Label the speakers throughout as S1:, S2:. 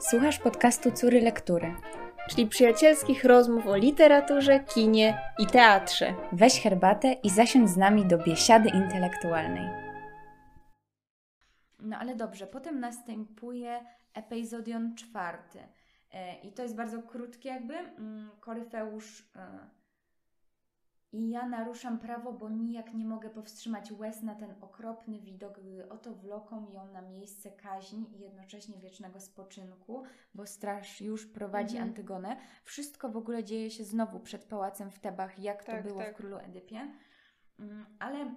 S1: Słuchasz podcastu Córy Lektury.
S2: czyli przyjacielskich rozmów o literaturze, kinie i teatrze.
S1: Weź herbatę i zasiądź z nami do biesiady intelektualnej. No ale dobrze, potem następuje epizodion czwarty. E, I to jest bardzo krótkie jakby. Mm, Koryfeusz e, i ja naruszam prawo, bo nijak nie mogę powstrzymać łez na ten okropny widok, gdy oto wloką ją na miejsce kaźni i jednocześnie wiecznego spoczynku, bo straż już prowadzi
S2: Mhm.
S1: Antygonę. Wszystko w ogóle dzieje się znowu przed pałacem w Tebach, jak to
S2: Tak,
S1: było
S2: tak.
S1: w Królu Edypie. Mm, Ale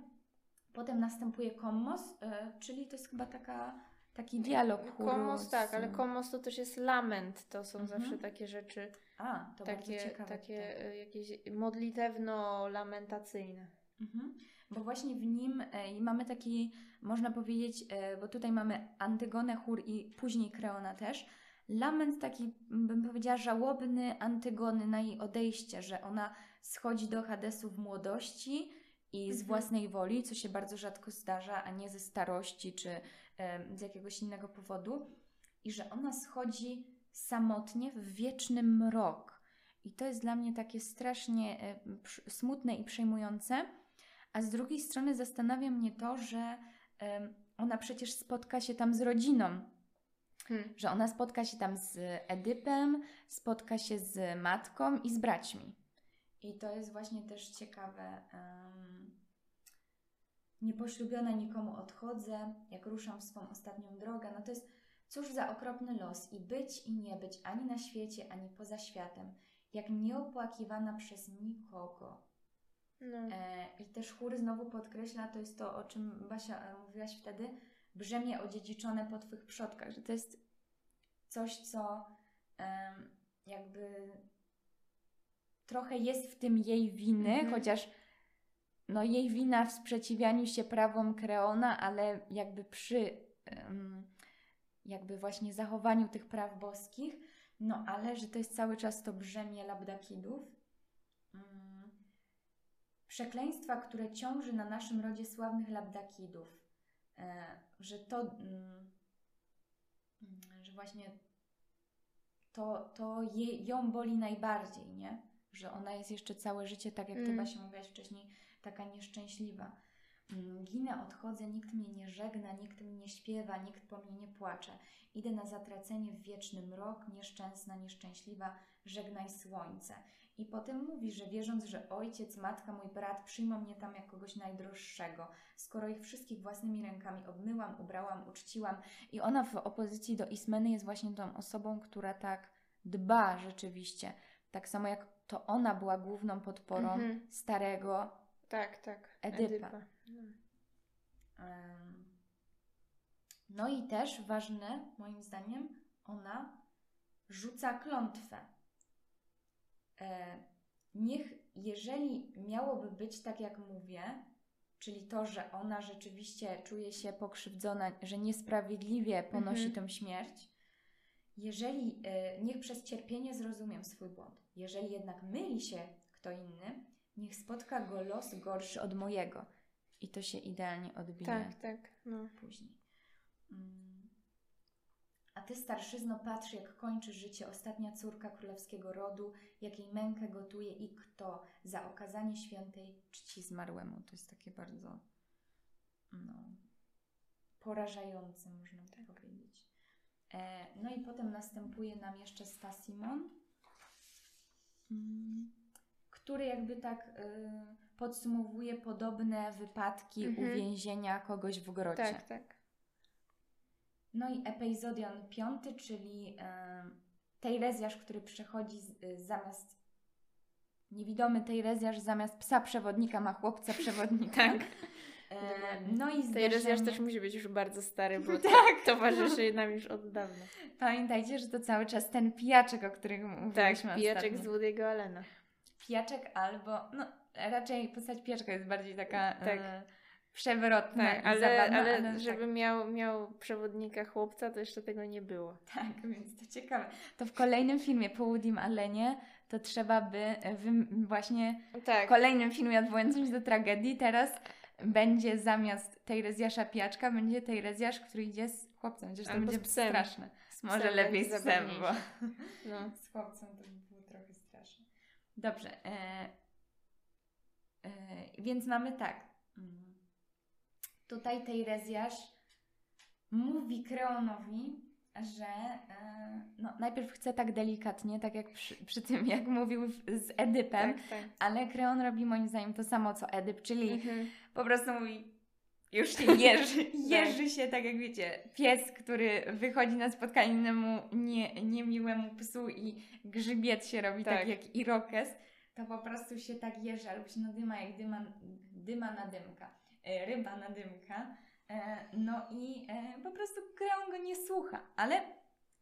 S1: potem następuje kommos, y, czyli to jest chyba taka, taki dialog chóru
S2: Komos, tak, ale komos to też jest lament. To są
S1: Mhm.
S2: zawsze takie rzeczy,
S1: A, to bardzo
S2: takie,
S1: ciekawe.
S2: takie
S1: tak.
S2: e, jakieś modlitewno-lamentacyjne.
S1: Mhm. Bo właśnie w nim e, mamy taki, można powiedzieć, e, bo tutaj mamy Antygonę, Chór i później Kreona też. Lament taki, bym powiedziała, żałobny Antygony na jej odejście, że ona schodzi do Hadesu w młodości i z
S2: Mhm.
S1: własnej woli, co się bardzo rzadko zdarza, a nie ze starości czy z jakiegoś innego powodu. I że ona schodzi samotnie w wieczny mrok. I to jest dla mnie takie strasznie smutne i przejmujące. A z drugiej strony zastanawia mnie to, że ona przecież spotka się tam z rodziną,
S2: Hmm.
S1: że ona spotka się tam z Edypem, spotka się z matką i z braćmi. I to jest właśnie też ciekawe. em, Niepoślubiona nikomu odchodzę, jak ruszam w swą ostatnią drogę. No to jest cóż za okropny los i być i nie być ani na świecie, ani poza światem, jak nieopłakiwana przez nikogo.
S2: No.
S1: E, I też chór znowu podkreśla, to jest to, o czym Basia e, mówiłaś wtedy, brzemię odziedziczone po Twych przodkach, że to jest coś, co em, jakby trochę jest w tym jej winy,
S2: Mhm.
S1: chociaż no jej wina w sprzeciwianiu się prawom Kreona, ale jakby przy jakby właśnie zachowaniu tych praw boskich, no ale że to jest cały czas to brzemię labdakidów. Mm. Przekleństwa, które ciąży na naszym rodzie sławnych labdakidów. E, że to, mm, mm, że właśnie to, to je, ją boli najbardziej, nie? Że ona jest jeszcze całe życie, tak jak Ty
S2: Mm.
S1: Basia mówiłaś wcześniej, taka nieszczęśliwa. Mm, Ginę, odchodzę, nikt mnie nie żegna, nikt mi nie śpiewa, nikt po mnie nie płacze. Idę na zatracenie w wieczny mrok, nieszczęsna, nieszczęśliwa, żegnaj słońce. I potem mówi, że wierząc, że ojciec, matka, mój brat przyjmą mnie tam jak kogoś najdroższego, skoro ich wszystkich własnymi rękami obmyłam, ubrałam, uczciłam. I ona w opozycji do Ismeny jest właśnie tą osobą, która tak dba rzeczywiście. Tak samo jak to ona była główną podporą
S2: Mhm.
S1: starego
S2: Tak, tak.
S1: Edypa.
S2: No.
S1: Em, No i też ważne, moim zdaniem, ona rzuca klątwę. E, Niech, jeżeli miałoby być tak, jak mówię, czyli to, że ona rzeczywiście czuje się pokrzywdzona, że niesprawiedliwie ponosi
S2: Mhm.
S1: tę śmierć, jeżeli, e, niech przez cierpienie zrozumiem swój błąd. Jeżeli jednak myli się kto inny, niech spotka go los gorszy od mojego. I to się idealnie odbije
S2: Tak, tak. No.
S1: później. Mm. A ty, starszyzno, patrz, jak kończy życie ostatnia córka królewskiego rodu, jakiej mękę gotuje i kto za okazanie świętej czci zmarłemu. To jest takie bardzo no, porażające, można tak powiedzieć. E, no i potem następuje nam jeszcze Stasimon, mm, który jakby tak y, podsumowuje podobne wypadki
S2: Mhm.
S1: uwięzienia kogoś w grocie.
S2: Tak, tak.
S1: No i epizodion piąty, czyli e, Tejrezjasz, który przechodzi z, y, zamiast niewidomy Tejrezjasz zamiast psa przewodnika ma chłopca przewodnika.
S2: Tak.
S1: E, no i zderzenie-
S2: też musi być już bardzo stary, bo
S1: Tak.
S2: towarzyszy nam już od dawna.
S1: Pamiętajcie, że to cały czas ten pijaczek, o którym
S2: Tak,
S1: mówiliśmy
S2: pijaczek
S1: ostatnio.
S2: z Woody'ego Allena.
S1: Pijaczek albo, no raczej postać pijaczka jest bardziej taka
S2: Tak.
S1: e, przewrotna
S2: Tak, ale,
S1: zabawna,
S2: ale,
S1: ale
S2: żeby
S1: tak,
S2: miał, miał przewodnika chłopca, to jeszcze tego nie było.
S1: tak, więc to ciekawe. To w kolejnym filmie po Woodym Allenie to trzeba by e, właśnie
S2: Tak.
S1: w kolejnym filmie odwołującym się do tragedii teraz będzie zamiast Tejrezjasza pijaczka, będzie Tejrezjasz, który idzie z chłopcem. Przecież to
S2: Albo
S1: będzie straszne. Może lepiej z psem, bo
S2: zabawniejsze. No.
S1: z chłopcem to by. Dobrze. E, e, więc mamy tak. Tutaj Tejrezjasz mówi Kreonowi, że e, no, najpierw chce tak delikatnie, tak jak przy, przy tym, jak mówił z Edypem,
S2: Tak, tak.
S1: ale Kreon robi moim zdaniem to samo co Edyp, czyli
S2: Mhm.
S1: po prostu mówi, już się jeży, jeży się, tak jak wiecie, pies, który wychodzi na spotkanie innemu nie, niemiłemu psu i grzybiec się robi, tak,
S2: Tak.
S1: jak irokes, to po prostu się tak jeży, albo się nadyma jak dyma, dyma na dymka, e, ryba na dymka. E, no i e, po prostu Kreon go nie słucha, ale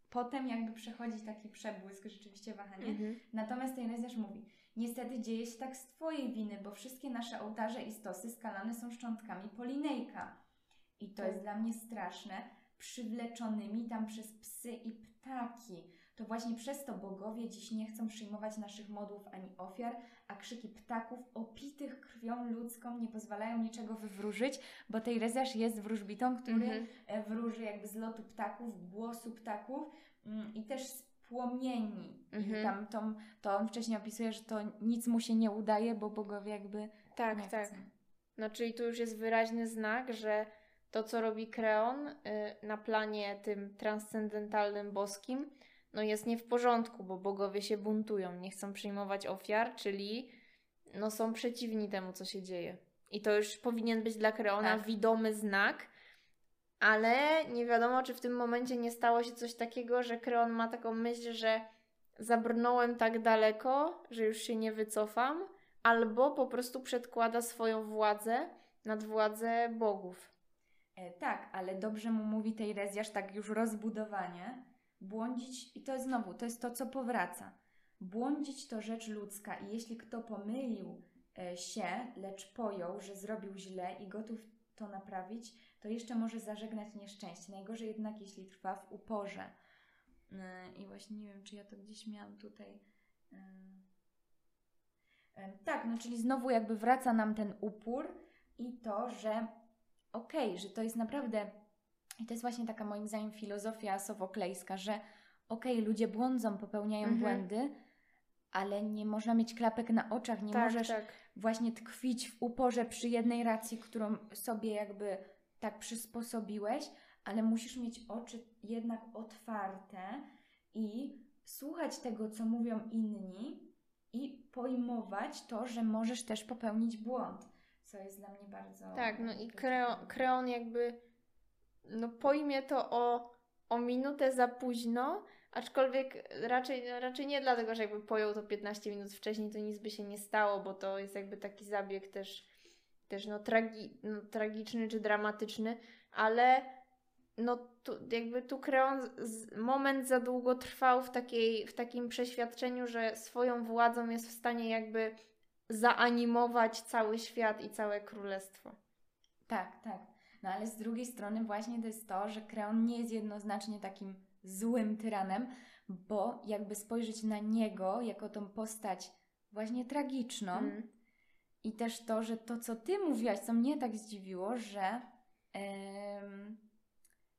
S1: potem jakby przechodzi taki przebłysk, rzeczywiście wahanie.
S2: Mhm.
S1: Natomiast Tejrezjasz mówi, niestety dzieje się tak z Twojej winy, bo wszystkie nasze ołtarze i stosy skalane są szczątkami Polinejka. I to
S2: Tak.
S1: jest dla mnie straszne, przywleczonymi tam przez psy i ptaki. To właśnie przez to bogowie dziś nie chcą przyjmować naszych modłów ani ofiar, a krzyki ptaków opitych krwią ludzką nie pozwalają niczego wywróżyć, bo Tejrezjasz jest wróżbitą, który
S2: Mhm.
S1: e, wróży jakby z lotu ptaków, głosu ptaków mm, i też z płomieni.
S2: Mhm.
S1: tam tą, to on wcześniej opisuje, że to nic mu się nie udaje, bo bogowie jakby
S2: Tak,
S1: nie
S2: tak.
S1: chcą.
S2: No czyli tu już jest wyraźny znak, że to, co robi Kreon y, na planie tym transcendentalnym boskim, no jest nie w porządku, bo bogowie się buntują, nie chcą przyjmować ofiar, czyli no są przeciwni temu, co się dzieje. I to już powinien być dla Kreona
S1: Tak.
S2: widomy znak, ale nie wiadomo, czy w tym momencie nie stało się coś takiego, że Kreon ma taką myśl, że zabrnąłem tak daleko, że już się nie wycofam, albo po prostu przedkłada swoją władzę nad władzę bogów.
S1: E, tak, ale dobrze mu mówi Tejrezjasz tak już rozbudowanie. Błądzić, i to jest znowu, to jest to, co powraca. Błądzić to rzecz ludzka i jeśli kto pomylił e, się, lecz pojął, że zrobił źle i gotów to naprawić, to jeszcze może zażegnać nieszczęście. Najgorzej jednak, jeśli trwa w uporze. E, I właśnie nie wiem, czy ja to gdzieś miałam tutaj. e, Tak, no czyli znowu jakby wraca nam ten upór i to, że okej, że to jest naprawdę, i to jest właśnie taka moim zdaniem filozofia sowoklejska, że okej, ludzie błądzą, popełniają
S2: Mhm.
S1: błędy, ale nie można mieć klapek na oczach, nie możesz
S2: tak.
S1: właśnie tkwić w uporze przy jednej racji, którą sobie jakby tak przysposobiłeś, ale musisz mieć oczy jednak otwarte i słuchać tego, co mówią inni i pojmować to, że możesz też popełnić błąd, co jest dla mnie bardzo...
S2: Tak, no i Kreon. Kreon jakby no pojmie to o, o minutę za późno, aczkolwiek raczej, raczej nie dlatego, że jakby pojął to 15 minut wcześniej, to nic by się nie stało, bo to jest jakby taki zabieg też, też no, tragi, no, tragiczny czy dramatyczny, ale no tu, jakby tu Kreon z, moment za długo trwał w, takiej, w takim przeświadczeniu, że swoją władzą jest w stanie jakby zaanimować cały świat i całe królestwo.
S1: Tak, tak. No ale z drugiej strony właśnie to jest to, że Kreon nie jest jednoznacznie takim złym tyranem, bo jakby spojrzeć na niego jako tą postać właśnie tragiczną
S2: Mm.
S1: i też to, że to, co ty mówiłaś, co mnie tak zdziwiło, że,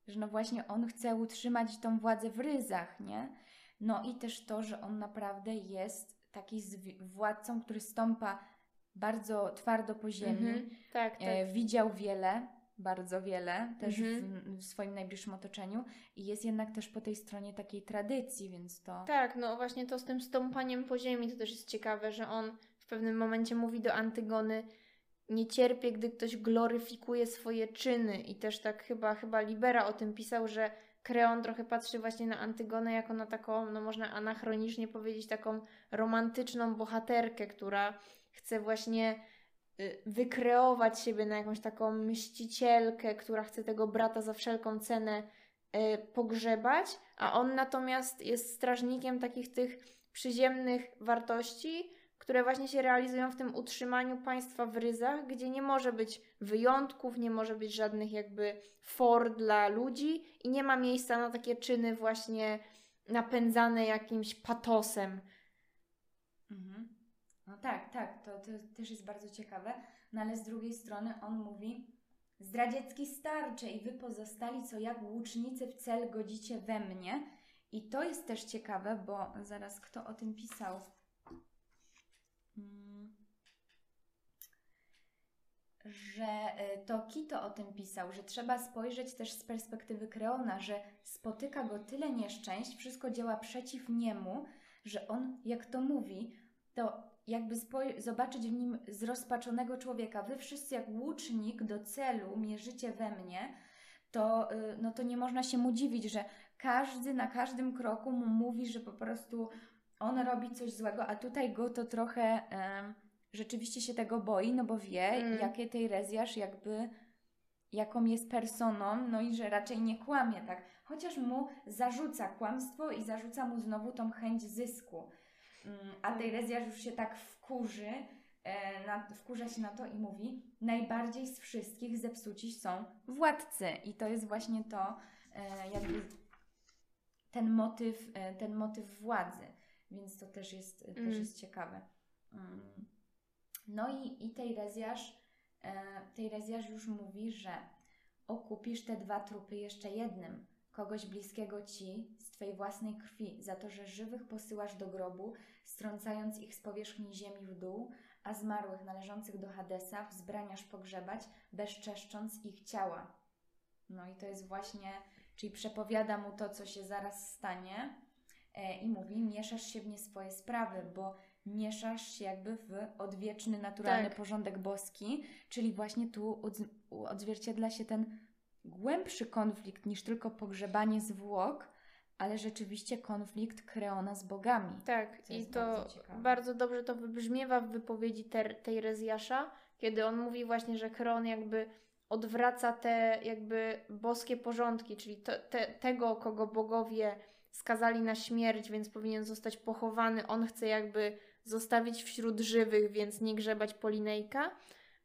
S1: że no właśnie on chce utrzymać tą władzę w ryzach, nie? No i też to, że on naprawdę jest taki władcą, który stąpa bardzo twardo po ziemi,
S2: Mhm. Tak, tak.
S1: E, widział wiele, bardzo wiele, też
S2: Mhm.
S1: w, w swoim najbliższym otoczeniu i jest jednak też po tej stronie takiej tradycji, więc to...
S2: Tak, no właśnie to z tym stąpaniem po ziemi to też jest ciekawe, że on w pewnym momencie mówi do Antygony nie cierpię, gdy ktoś gloryfikuje swoje czyny i też tak chyba, chyba Libera o tym pisał, że Kreon trochę patrzy właśnie na Antygonę jako na taką, no można anachronicznie powiedzieć, taką romantyczną bohaterkę, która chce właśnie wykreować siebie na jakąś taką mścicielkę, która chce tego brata za wszelką cenę y, pogrzebać, a on natomiast jest strażnikiem takich tych przyziemnych wartości, które właśnie się realizują w tym utrzymaniu państwa w ryzach, gdzie nie może być wyjątków, nie może być żadnych jakby for dla ludzi i nie ma miejsca na takie czyny właśnie napędzane jakimś patosem.
S1: No tak, tak, to, to też jest bardzo ciekawe, no ale z drugiej strony on mówi, Zdradziecki starcze i wy pozostali, co jak łucznicy w cel godzicie we mnie. I to jest też ciekawe, bo zaraz kto o tym pisał? Hmm. Że y, to Kito o tym pisał, że trzeba spojrzeć też z perspektywy Kreona, że spotyka go tyle nieszczęść, wszystko działa przeciw niemu, że on, jak to mówi, to jakby zobaczyć w nim zrozpaczonego człowieka. Wy wszyscy jak łucznik do celu mierzycie we mnie, to, y, no to nie można się mu dziwić, że każdy na każdym kroku mu mówi, że po prostu on robi coś złego, a tutaj go to trochę rzeczywiście się tego boi, no bo wie, mm. jakie tej rezjasz jakby jaką jest personą, no i że raczej nie kłamie, tak? Chociaż mu zarzuca kłamstwo i zarzuca mu znowu tą chęć zysku. Mm, a Tejrezjasz już się tak wkurzy, e, na, wkurza się na to i mówi: Najbardziej z wszystkich zepsuci są władcy. I to jest właśnie to, e, jakby ten motyw, e, ten motyw władzy. Więc to też jest, mm. też jest ciekawe. Mm. No i, i Tejrezjasz, Tejrezjasz już mówi, że okupisz te dwa trupy jeszcze jednym kogoś bliskiego ci z Twojej własnej krwi, za to, że żywych posyłasz do grobu, strącając ich z powierzchni ziemi w dół, a zmarłych należących do Hadesa wzbraniasz pogrzebać, bezczeszcząc ich ciała. No i to jest właśnie, czyli przepowiada mu to, co się zaraz stanie e, i mówi, mieszasz się w nie swoje sprawy, bo mieszasz się jakby w odwieczny, naturalny tak. porządek boski, czyli właśnie tu odzwierciedla się ten głębszy konflikt niż tylko pogrzebanie zwłok, ale rzeczywiście konflikt Kreona z bogami.
S2: Tak, i to bardzo, bardzo, dobrze to wybrzmiewa w wypowiedzi ter, tej Rezjasza, kiedy on mówi właśnie, że Kreon jakby odwraca te jakby boskie porządki, czyli te, tego, kogo bogowie skazali na śmierć, więc powinien zostać pochowany, on chce jakby zostawić wśród żywych, więc nie grzebać Polinejka,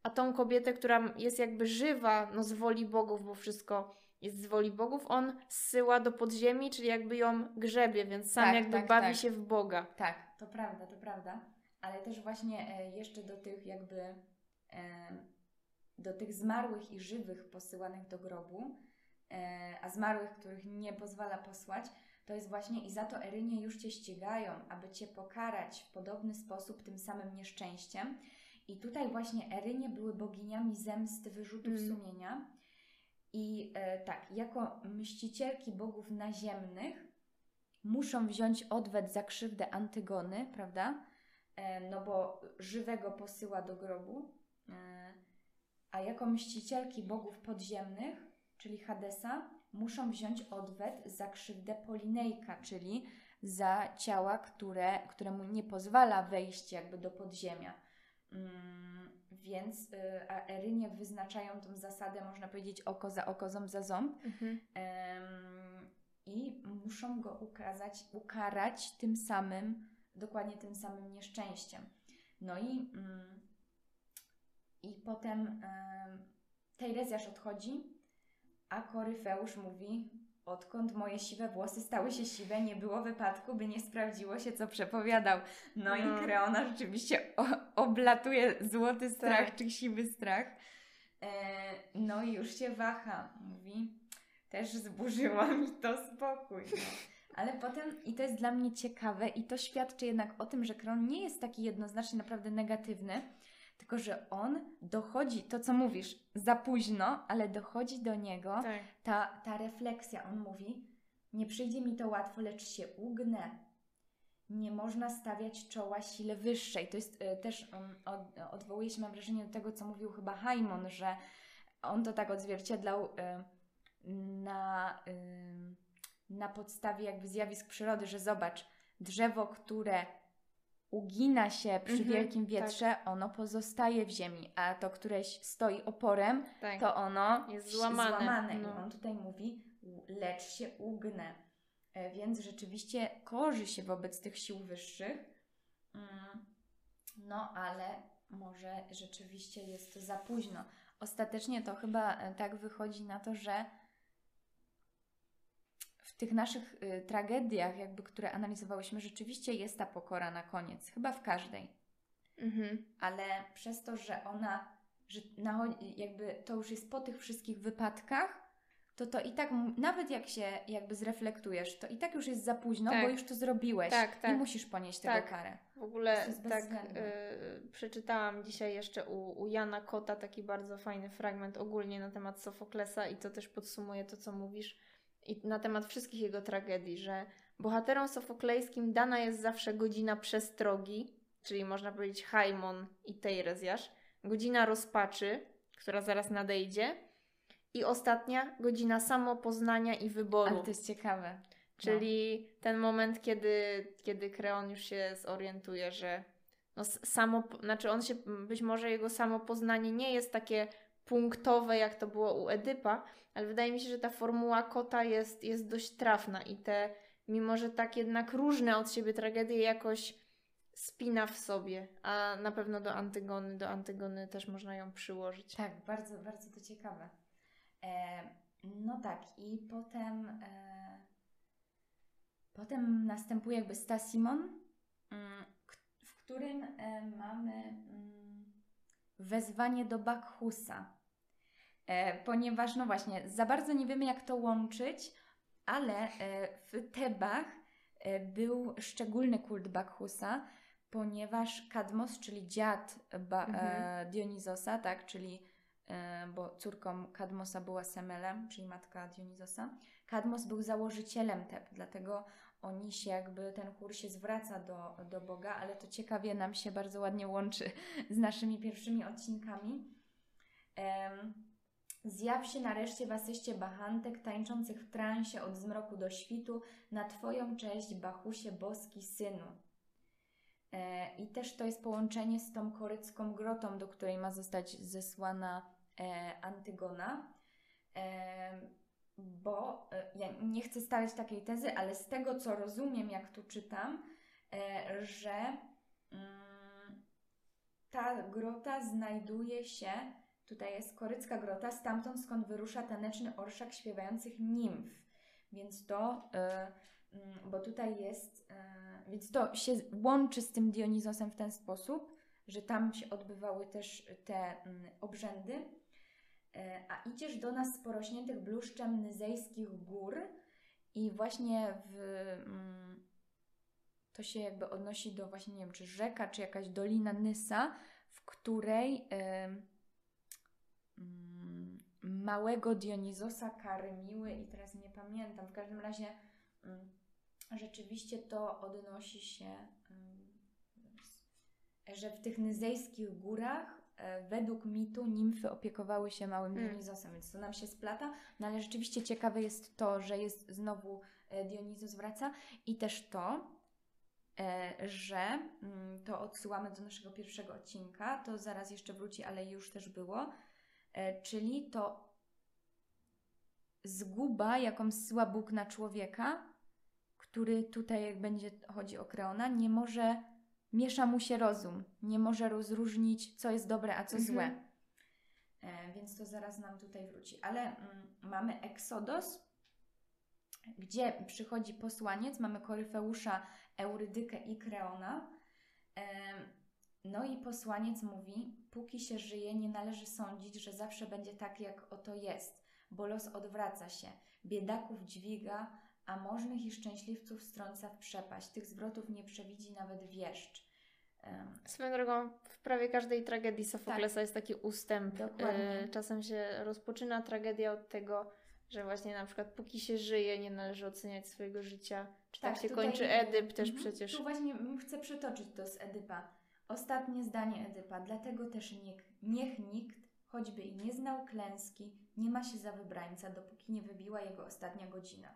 S2: a tą kobietę, która jest jakby żywa, no z woli bogów, bo wszystko jest z woli bogów, on zsyła do podziemi, czyli jakby ją grzebie, więc sam tak, jakby tak, bawi tak. się w Boga.
S1: Tak, to prawda, to prawda. Ale też właśnie e, jeszcze do tych jakby e, do tych zmarłych i żywych posyłanych do grobu, e, a zmarłych, których nie pozwala posłać, to jest właśnie i za to Erynie już Cię ścigają, aby Cię pokarać w podobny sposób tym samym nieszczęściem. I tutaj właśnie Erynie były boginiami zemsty, wyrzutów mm. sumienia. I e, tak, jako mścicielki bogów naziemnych muszą wziąć odwet za krzywdę Antygony, prawda? E, no bo żywego posyła do grobu. E, a jako mścicielki bogów podziemnych, czyli Hadesa, muszą wziąć odwet za krzywdę Polinejka, czyli za ciała, które, któremu nie pozwala wejść jakby do podziemia. Mm, więc y, a Erynie wyznaczają tą zasadę, można powiedzieć, oko za oko, ząb za ząb. Mhm. I muszą go ukazać, ukarać tym samym, dokładnie tym samym nieszczęściem. No i, mm, i potem Tejrezjasz odchodzi, a Koryfeusz mówi, Odkąd moje siwe włosy stały się siwe, nie było wypadku, by nie sprawdziło się, co przepowiadał. No, no. i Kreona rzeczywiście o, oblatuje złoty strach tak. czy siwy strach. E, no i już się waha. Mówi, też zburzyła mi to spokój. No. Ale potem, i to jest dla mnie ciekawe, i to świadczy jednak o tym, że Kreon nie jest taki jednoznacznie naprawdę negatywny, tylko, że on dochodzi, to co mówisz, za późno, ale dochodzi do niego tak. ta, ta refleksja. On mówi: Nie przyjdzie mi to łatwo, lecz się ugnę. Nie można stawiać czoła sile wyższej. To jest y, też, um, od, odwołuje się, mam wrażenie, do tego, co mówił chyba Haimon, że on to tak odzwierciedlał y, na, y, na podstawie jakby zjawisk przyrody, że zobacz, drzewo, które ugina się przy mhm, wielkim wietrze, tak. ono pozostaje w ziemi, a to, któreś stoi oporem, tak. to ono jest złamane. złamane. No. I on tutaj mówi, lecz się ugnę. E, więc rzeczywiście korzy się wobec tych sił wyższych. Mm, no, ale może rzeczywiście jest to za późno. Ostatecznie to chyba e, tak wychodzi na to, że tych naszych y, tragediach, jakby, które analizowałyśmy, rzeczywiście jest ta pokora na koniec. Chyba w każdej. Mhm. Ale przez to, że ona, że nachodzi, jakby to już jest po tych wszystkich wypadkach, to to i tak, nawet jak się jakby zreflektujesz, to i tak już jest za późno,
S2: Tak.
S1: bo już to zrobiłeś
S2: Tak, tak.
S1: i musisz ponieść tego
S2: Tak.
S1: karę.
S2: W ogóle tak y, przeczytałam dzisiaj jeszcze u, u Jana Kota taki bardzo fajny fragment ogólnie na temat Sofoklesa i to też podsumuje to, co mówisz i na temat wszystkich jego tragedii, że bohaterom sofoklejskim dana jest zawsze godzina przestrogi, czyli można powiedzieć Haimon i Teirezjasz, godzina rozpaczy, która zaraz nadejdzie i ostatnia godzina samopoznania i wyboru.
S1: Ale to jest ciekawe.
S2: Czyli ten moment, kiedy, kiedy Kreon już się zorientuje, że no samo, znaczy on się, być może jego samopoznanie nie jest takie punktowe, jak to było u Edypa, ale wydaje mi się, że ta formuła kota jest, jest dość trafna i te, mimo że tak jednak różne od siebie tragedie jakoś spina w sobie, a na pewno do Antygony, do Antygony też można ją przyłożyć.
S1: Tak, bardzo, bardzo to ciekawe. E, no tak, i potem, e, potem następuje jakby Stasimon, mm, w którym e, mamy mm, wezwanie do Bakhusa. E, ponieważ, no właśnie, za bardzo nie wiemy, jak to łączyć, ale e, w Tebach e, był szczególny kult Bakhusa, ponieważ Kadmos, czyli dziad ba-
S2: Mhm.
S1: e, Dionizosa, tak, czyli e, bo córką Kadmosa była Semele, czyli matka Dionizosa. Kadmos był założycielem Teb, dlatego oni się jakby, ten chór się zwraca do, do Boga, ale to ciekawie nam się bardzo ładnie łączy z naszymi pierwszymi odcinkami. Em, Zjaw się nareszcie w asyście bachantek, tańczących w transie od zmroku do świtu, na Twoją cześć, Bachusie, boski synu. E, I też to jest połączenie z tą korycką grotą, do której ma zostać zesłana e, Antygona. E, bo e, ja nie chcę stawiać takiej tezy, ale z tego co rozumiem, jak tu czytam, e, że mm, ta grota znajduje się, tutaj jest korycka grota, stamtąd skąd wyrusza taneczny orszak śpiewających nimf. Więc to, e, mm, bo tutaj jest, więc to się łączy z tym Dionizosem w ten sposób, że tam się odbywały też te mm, obrzędy. E, A idziesz do nas z porośniętych bluszczem nyzejskich gór i właśnie w, mm, to się jakby odnosi do właśnie, nie wiem, czy rzeka, czy jakaś dolina Nysa, w której em, mm, małego Dionizosa karmiły i teraz nie pamiętam, w każdym razie mm, rzeczywiście to odnosi się, że w tych nyzejskich górach e, według mitu nimfy opiekowały się małym
S2: Mm.
S1: Dionizosem, więc to nam się splata, no ale rzeczywiście ciekawe jest to, że jest znowu e, Dionizos wraca i też to, e, że mm, to odsyłamy do naszego pierwszego odcinka, to zaraz jeszcze wróci, ale już też było, e, czyli to zguba, jaką zsyła Bóg na człowieka, który tutaj, jak będzie chodzi o Kreona, nie może, miesza mu się rozum, nie może rozróżnić, co jest dobre, a co
S2: Mhm.
S1: złe. E, więc to zaraz nam tutaj wróci. Ale mm, mamy Eksodos, gdzie przychodzi posłaniec, mamy Koryfeusza, Eurydykę i Kreona. Em, No i posłaniec mówi, póki się żyje, nie należy sądzić, że zawsze będzie tak, jak oto jest, bo los odwraca się, biedaków dźwiga, a możnych i szczęśliwców strąca w przepaść. Tych zwrotów nie przewidzi nawet wieszcz.
S2: Swoją drogą, w prawie każdej tragedii Sofoklesa jest taki ustęp.
S1: Tak. Dokładnie.
S2: Czasem się rozpoczyna tragedia od tego, że właśnie na przykład póki się żyje, nie należy oceniać swojego życia. Czy tak, się
S1: tutaj-
S2: kończy Edyp też
S1: Mhm.
S2: przecież.
S1: Tu właśnie chcę przytoczyć to z Edypa. Ostatnie zdanie Edypa. Dlatego też nikt, niech nikt, choćby i nie znał klęski, nie ma się za wybrańca, dopóki nie wybiła jego ostatnia godzina.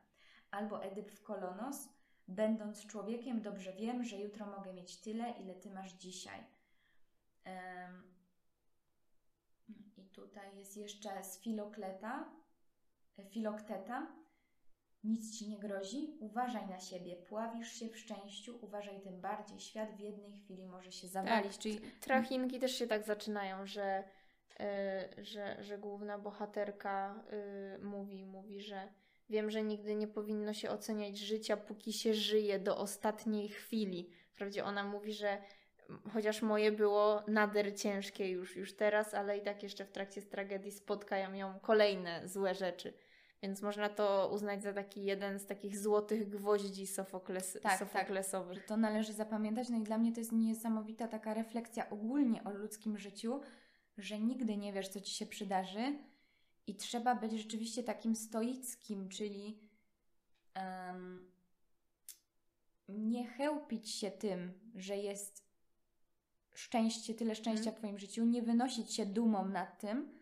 S1: Albo Edyp w Kolonos, będąc człowiekiem, dobrze wiem, że jutro mogę mieć tyle, ile ty masz dzisiaj. I tutaj jest jeszcze z Filokleta, e, Filokteta. Nic ci nie grozi, uważaj na siebie, pławisz się w szczęściu, uważaj tym bardziej, świat w jednej chwili może się zawalić.
S2: Tak,
S1: Czyli
S2: Trachinki też się tak zaczynają, że, y, że, że główna bohaterka y, mówi, mówi, że wiem, że nigdy nie powinno się oceniać życia, póki się żyje do ostatniej chwili. Wprawdzie ona mówi, że chociaż moje było nader ciężkie już, już teraz, ale i tak jeszcze w trakcie tragedii spotkają ją kolejne złe rzeczy. Więc można to uznać za taki jeden z takich złotych gwoździ Sofokles,
S1: Tak,
S2: Sofoklesowych.
S1: To należy zapamiętać. No i dla mnie to jest niesamowita taka refleksja ogólnie o ludzkim życiu, że nigdy nie wiesz, co ci się przydarzy i trzeba być rzeczywiście takim stoickim, czyli em, nie chełpić się tym, że jest szczęście, tyle szczęścia
S2: Mhm.
S1: w Twoim życiu, nie wynosić się dumą nad tym,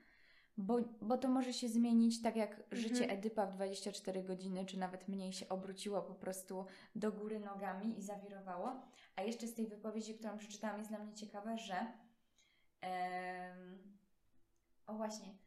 S1: bo, bo to może się zmienić tak jak życie
S2: Mhm.
S1: Edypa w 24 godziny, czy nawet mniej się obróciło po prostu do góry nogami i zawirowało. A jeszcze z tej wypowiedzi, którą przeczytałam, jest dla mnie ciekawe, że o właśnie,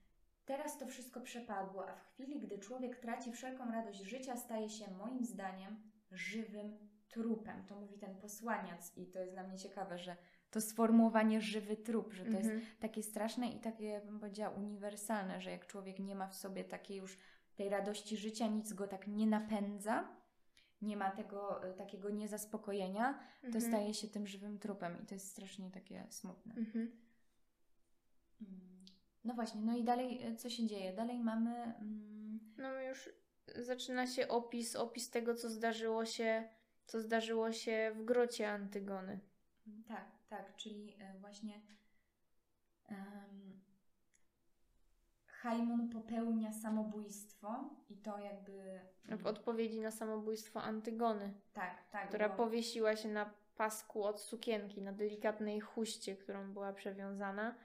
S1: teraz to wszystko przepadło, a w chwili, gdy człowiek traci wszelką radość życia, staje się moim zdaniem żywym trupem. To mówi ten posłaniec i to jest dla mnie ciekawe, że to sformułowanie żywy trup, że to jest
S2: Mhm.
S1: takie straszne i takie, bym powiedziała, uniwersalne, że jak człowiek nie ma w sobie takiej już tej radości życia, nic go tak nie napędza, nie ma tego e, takiego niezaspokojenia, to
S2: Mhm.
S1: staje się tym żywym trupem i to jest strasznie takie smutne.
S2: Mhm.
S1: Mm. No właśnie, no i dalej e, co się dzieje? Dalej mamy... Mm,
S2: No już zaczyna się opis, opis tego, co zdarzyło się, co zdarzyło się w grocie Antygony.
S1: tak, tak, czyli e, właśnie em, Haimon popełnia samobójstwo i to jakby...
S2: W odpowiedzi na samobójstwo Antygony,
S1: tak, tak.
S2: która
S1: bo-
S2: powiesiła się na pasku od sukienki, na delikatnej chuście, którą była przewiązana.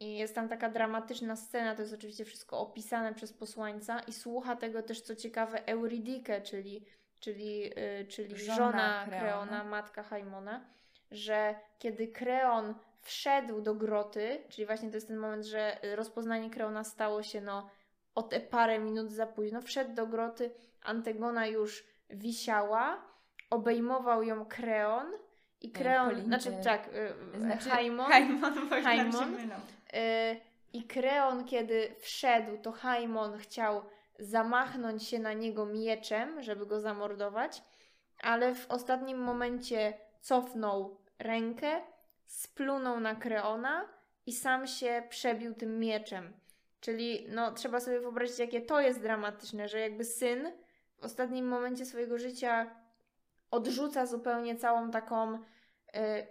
S2: I jest tam taka dramatyczna scena, to jest oczywiście wszystko opisane przez posłańca i słucha tego też, co ciekawe, Euridike, czyli, czyli, yy, czyli
S1: Żona
S2: żona,
S1: Kreona.
S2: Kreona, matka Haimona, że kiedy Kreon wszedł do groty, czyli właśnie to jest ten moment, że rozpoznanie Kreona stało się no o te parę minut za późno, wszedł do groty, Antygona już wisiała, obejmował ją Kreon i Kreon, znaczy tak, y,
S1: Znaczy,
S2: Haimon,
S1: Haimon,
S2: Haimon. Y, I Kreon, kiedy wszedł, to Haimon chciał zamachnąć się na niego mieczem, żeby go zamordować, ale w ostatnim momencie cofnął rękę, splunął na Kreona i sam się przebił tym mieczem. Czyli no, trzeba sobie wyobrazić, jakie to jest dramatyczne, że jakby syn w ostatnim momencie swojego życia odrzuca zupełnie całą taką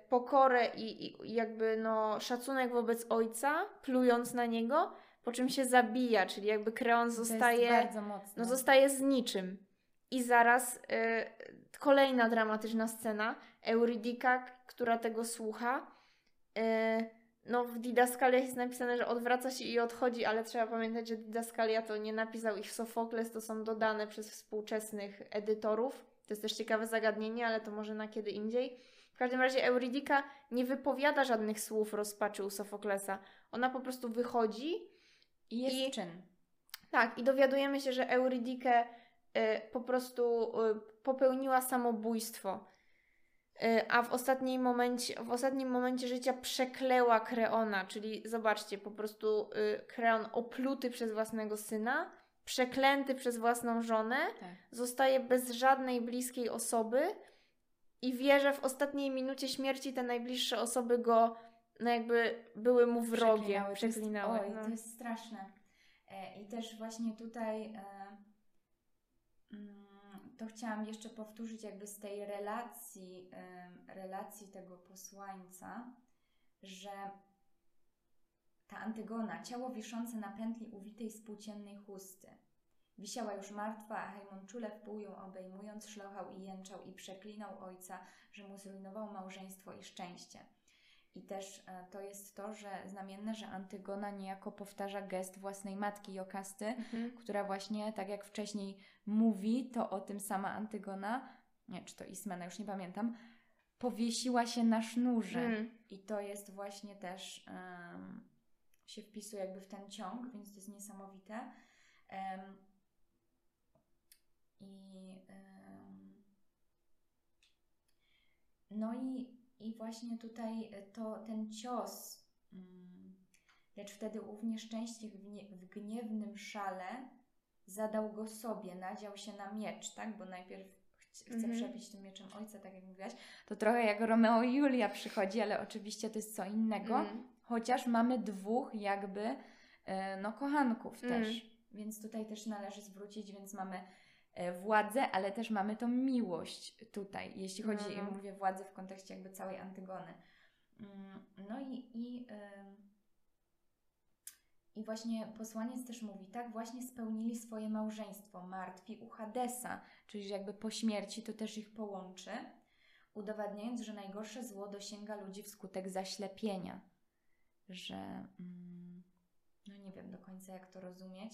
S2: pokorę i, i jakby no, szacunek wobec ojca, plując na niego, po czym się zabija, czyli jakby Kreon zostaje, no, zostaje z niczym. I zaraz e, kolejna dramatyczna scena. Eurydika, k- która tego słucha. E, no, w Didaskaliach jest napisane, że odwraca się i odchodzi, ale trzeba pamiętać, że Didaskalia to nie napisał ich Sofokles, to są dodane przez współczesnych edytorów. To jest też ciekawe zagadnienie, ale to może na kiedy indziej. W każdym razie Eurydika nie wypowiada żadnych słów rozpaczy u Sofoklesa. Ona po prostu wychodzi
S1: I jest
S2: i-
S1: czyn.
S2: tak, i dowiadujemy się, że Eurydikę y, po prostu y, popełniła samobójstwo. Y, a w ostatnim, momencie, w ostatnim momencie życia przekleła Kreona, czyli zobaczcie, po prostu y, Kreon opluty przez własnego syna, przeklęty przez własną żonę,
S1: Tak.
S2: zostaje bez żadnej bliskiej osoby i wie, że w ostatniej minucie śmierci te najbliższe osoby go, no jakby były mu wrogie,
S1: Przeklinały. To jest-
S2: przeklinały.
S1: Oj,
S2: no.
S1: to jest straszne. E, I też właśnie tutaj e, mm, to chciałam jeszcze powtórzyć jakby z tej relacji, em, relacji tego posłańca, że ta Antygona, ciało wiszące na pętli uwitej z płóciennej chusty. Wisiała już martwa, a Hejmon czule wpół ją obejmując, szlochał i jęczał i przeklinał ojca, że mu zrujnował małżeństwo i szczęście. I też e, to jest to, że znamienne, że Antygona niejako powtarza gest własnej matki Jokasty,
S2: Mhm.
S1: która właśnie, tak jak wcześniej mówi, to o tym sama Antygona, nie, czy to Ismena, już nie pamiętam, powiesiła się na sznurze.
S2: Mm.
S1: I to jest właśnie też, em, się wpisuje jakby w ten ciąg, więc to jest niesamowite. Em, I no i, i właśnie tutaj to ten cios, mm, lecz wtedy ów nieszczęśnik w, nie, w gniewnym szale zadał go sobie, nadział się na miecz, tak? Bo najpierw chce
S2: Mhm.
S1: przebić tym mieczem ojca, tak jak mówiłaś, to trochę jak Romeo i Julia przychodzi, ale oczywiście to jest co innego.
S2: Mm.
S1: Chociaż mamy dwóch jakby e, no, kochanków
S2: Mm.
S1: też. Więc tutaj też należy zwrócić, więc mamy władzę, ale też mamy tą miłość tutaj, jeśli chodzi,
S2: no.
S1: mówię władzę w kontekście jakby całej Antygony. Mm, No i, i, i właśnie posłaniec też mówi, tak właśnie spełnili swoje małżeństwo, martwi u Hadesa, czyli że jakby po śmierci to też ich połączy, udowadniając, że najgorsze zło dosięga ludzi wskutek zaślepienia. Że, mm, no nie wiem do końca jak to rozumieć,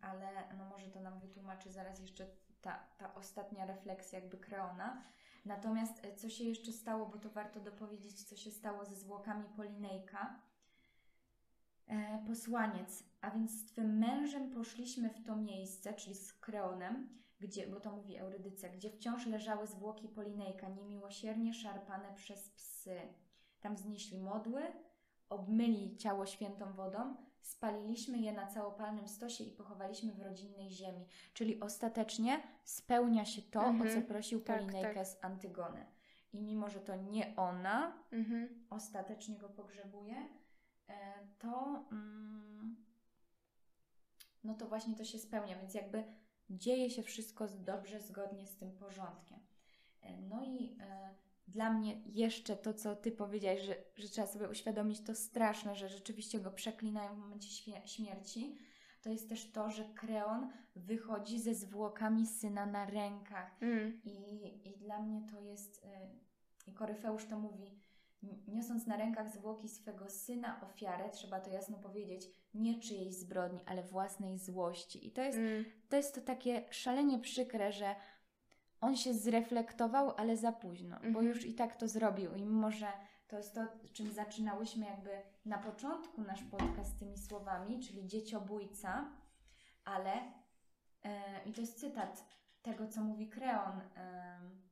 S1: ale no może to nam wytłumaczy zaraz jeszcze ta, ta ostatnia refleksja jakby Kreona. Natomiast e, co się jeszcze stało, bo to warto dopowiedzieć, co się stało ze zwłokami Polinejka. E, posłaniec, a więc z Twym mężem poszliśmy w to miejsce, czyli z Kreonem, gdzie, bo to mówi Eurydyce, gdzie wciąż leżały zwłoki Polinejka, niemiłosiernie szarpane przez psy. Tam wznieśli modły, obmyli ciało świętą wodą, spaliliśmy je na całopalnym stosie i pochowaliśmy w rodzinnej ziemi. Czyli ostatecznie spełnia się to, o
S2: Mhm.
S1: co prosił
S2: Tak,
S1: Polinejkę
S2: tak.
S1: z Antygony. I mimo, że to nie ona
S2: Mhm.
S1: ostatecznie go pogrzebuje, e, to mm, no to właśnie to się spełnia, więc jakby dzieje się wszystko dobrze, zgodnie z tym porządkiem. E, No i e, dla mnie jeszcze to, co Ty powiedziałeś, że, że trzeba sobie uświadomić, to straszne, że rzeczywiście go przeklinają w momencie śmierci, to jest też to, że Kreon wychodzi ze zwłokami syna na rękach.
S2: Mm.
S1: I, I dla mnie to jest, y, i Koryfeusz to mówi, "N- niosąc na rękach zwłoki swego syna ofiarę, trzeba to jasno powiedzieć, nie czyjejś zbrodni, ale własnej złości. I to jest,
S2: Mm.
S1: to jest to takie szalenie przykre, że on się zreflektował, ale za późno, bo
S2: Mhm.
S1: już i tak to zrobił. I mimo, że to jest to, czym zaczynałyśmy jakby na początku nasz podcast tymi słowami, czyli dzieciobójca, ale e, i to jest cytat tego, co mówi Kreon. em,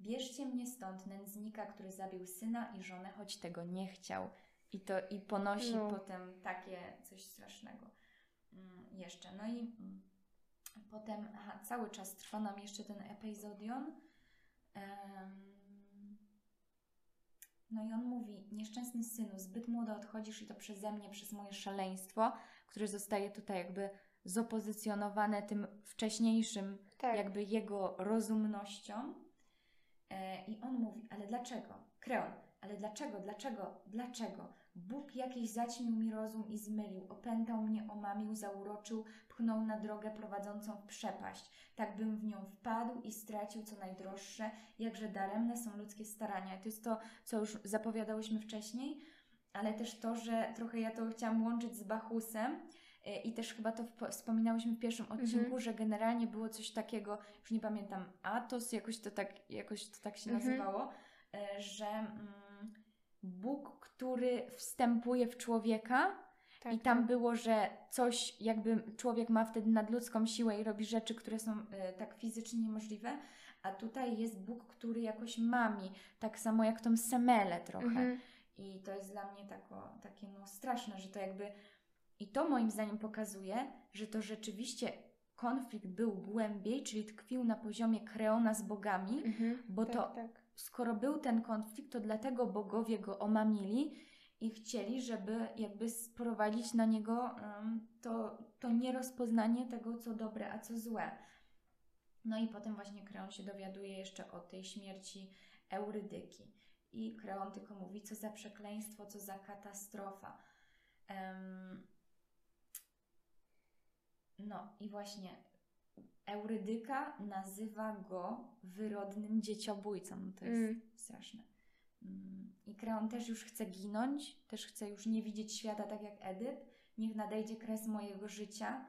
S1: Bierzcie mnie stąd, nędznika, który zabił syna i żonę, choć tego nie chciał. I to i ponosi
S2: No.
S1: potem takie coś strasznego mm, jeszcze. No i mm, potem aha, cały czas trwa nam jeszcze ten epizodion. No i on mówi, nieszczęsny synu, zbyt młodo odchodzisz i to przeze mnie, przez moje szaleństwo, które zostaje tutaj jakby zopozycjonowane tym wcześniejszym
S2: Tak.
S1: jakby jego rozumnością. E, I on mówi, ale dlaczego? Kreon, ale dlaczego, dlaczego, dlaczego? Bóg jakiś zaćmił mi rozum i zmylił, opętał mnie, omamił, zauroczył, pchnął na drogę prowadzącą w przepaść. Tak bym w nią wpadł i stracił co najdroższe, jakże daremne są ludzkie starania. To jest to, co już zapowiadałyśmy wcześniej, ale też to, że trochę ja to chciałam łączyć z Bachusem, E, I też chyba to wspominałyśmy w pierwszym odcinku,
S2: Mhm.
S1: że generalnie było coś takiego, już nie pamiętam, Atos, jakoś to tak, jakoś to tak się
S2: Mhm.
S1: nazywało, e, że mm, Bóg, który wstępuje w człowieka
S2: tak,
S1: i tam
S2: tak.
S1: było, że coś jakby człowiek ma wtedy nadludzką siłę i robi rzeczy, które są e, tak fizycznie niemożliwe, a tutaj jest Bóg, który jakoś mami, tak samo jak tą semelę trochę.
S2: Mhm.
S1: I to jest dla mnie tako, takie no straszne, że to jakby. I to moim zdaniem pokazuje, że to rzeczywiście konflikt był głębiej, czyli tkwił na poziomie Kreona z bogami,
S2: Mhm.
S1: bo
S2: tak,
S1: to
S2: tak.
S1: Skoro był ten konflikt, to dlatego bogowie go omamili i chcieli, żeby jakby sprowadzić na niego to, to nierozpoznanie tego, co dobre, a co złe. No i potem właśnie Kreon się dowiaduje jeszcze o tej śmierci Eurydyki. I Kreon tylko mówi, co za przekleństwo, co za katastrofa. Em, no i właśnie Eurydyka nazywa go wyrodnym dzieciobójcą. No to jest
S2: Mm.
S1: straszne. Mm, I Kreon też już chce ginąć, też chce już nie widzieć świata tak jak Edyp. Niech nadejdzie kres mojego życia.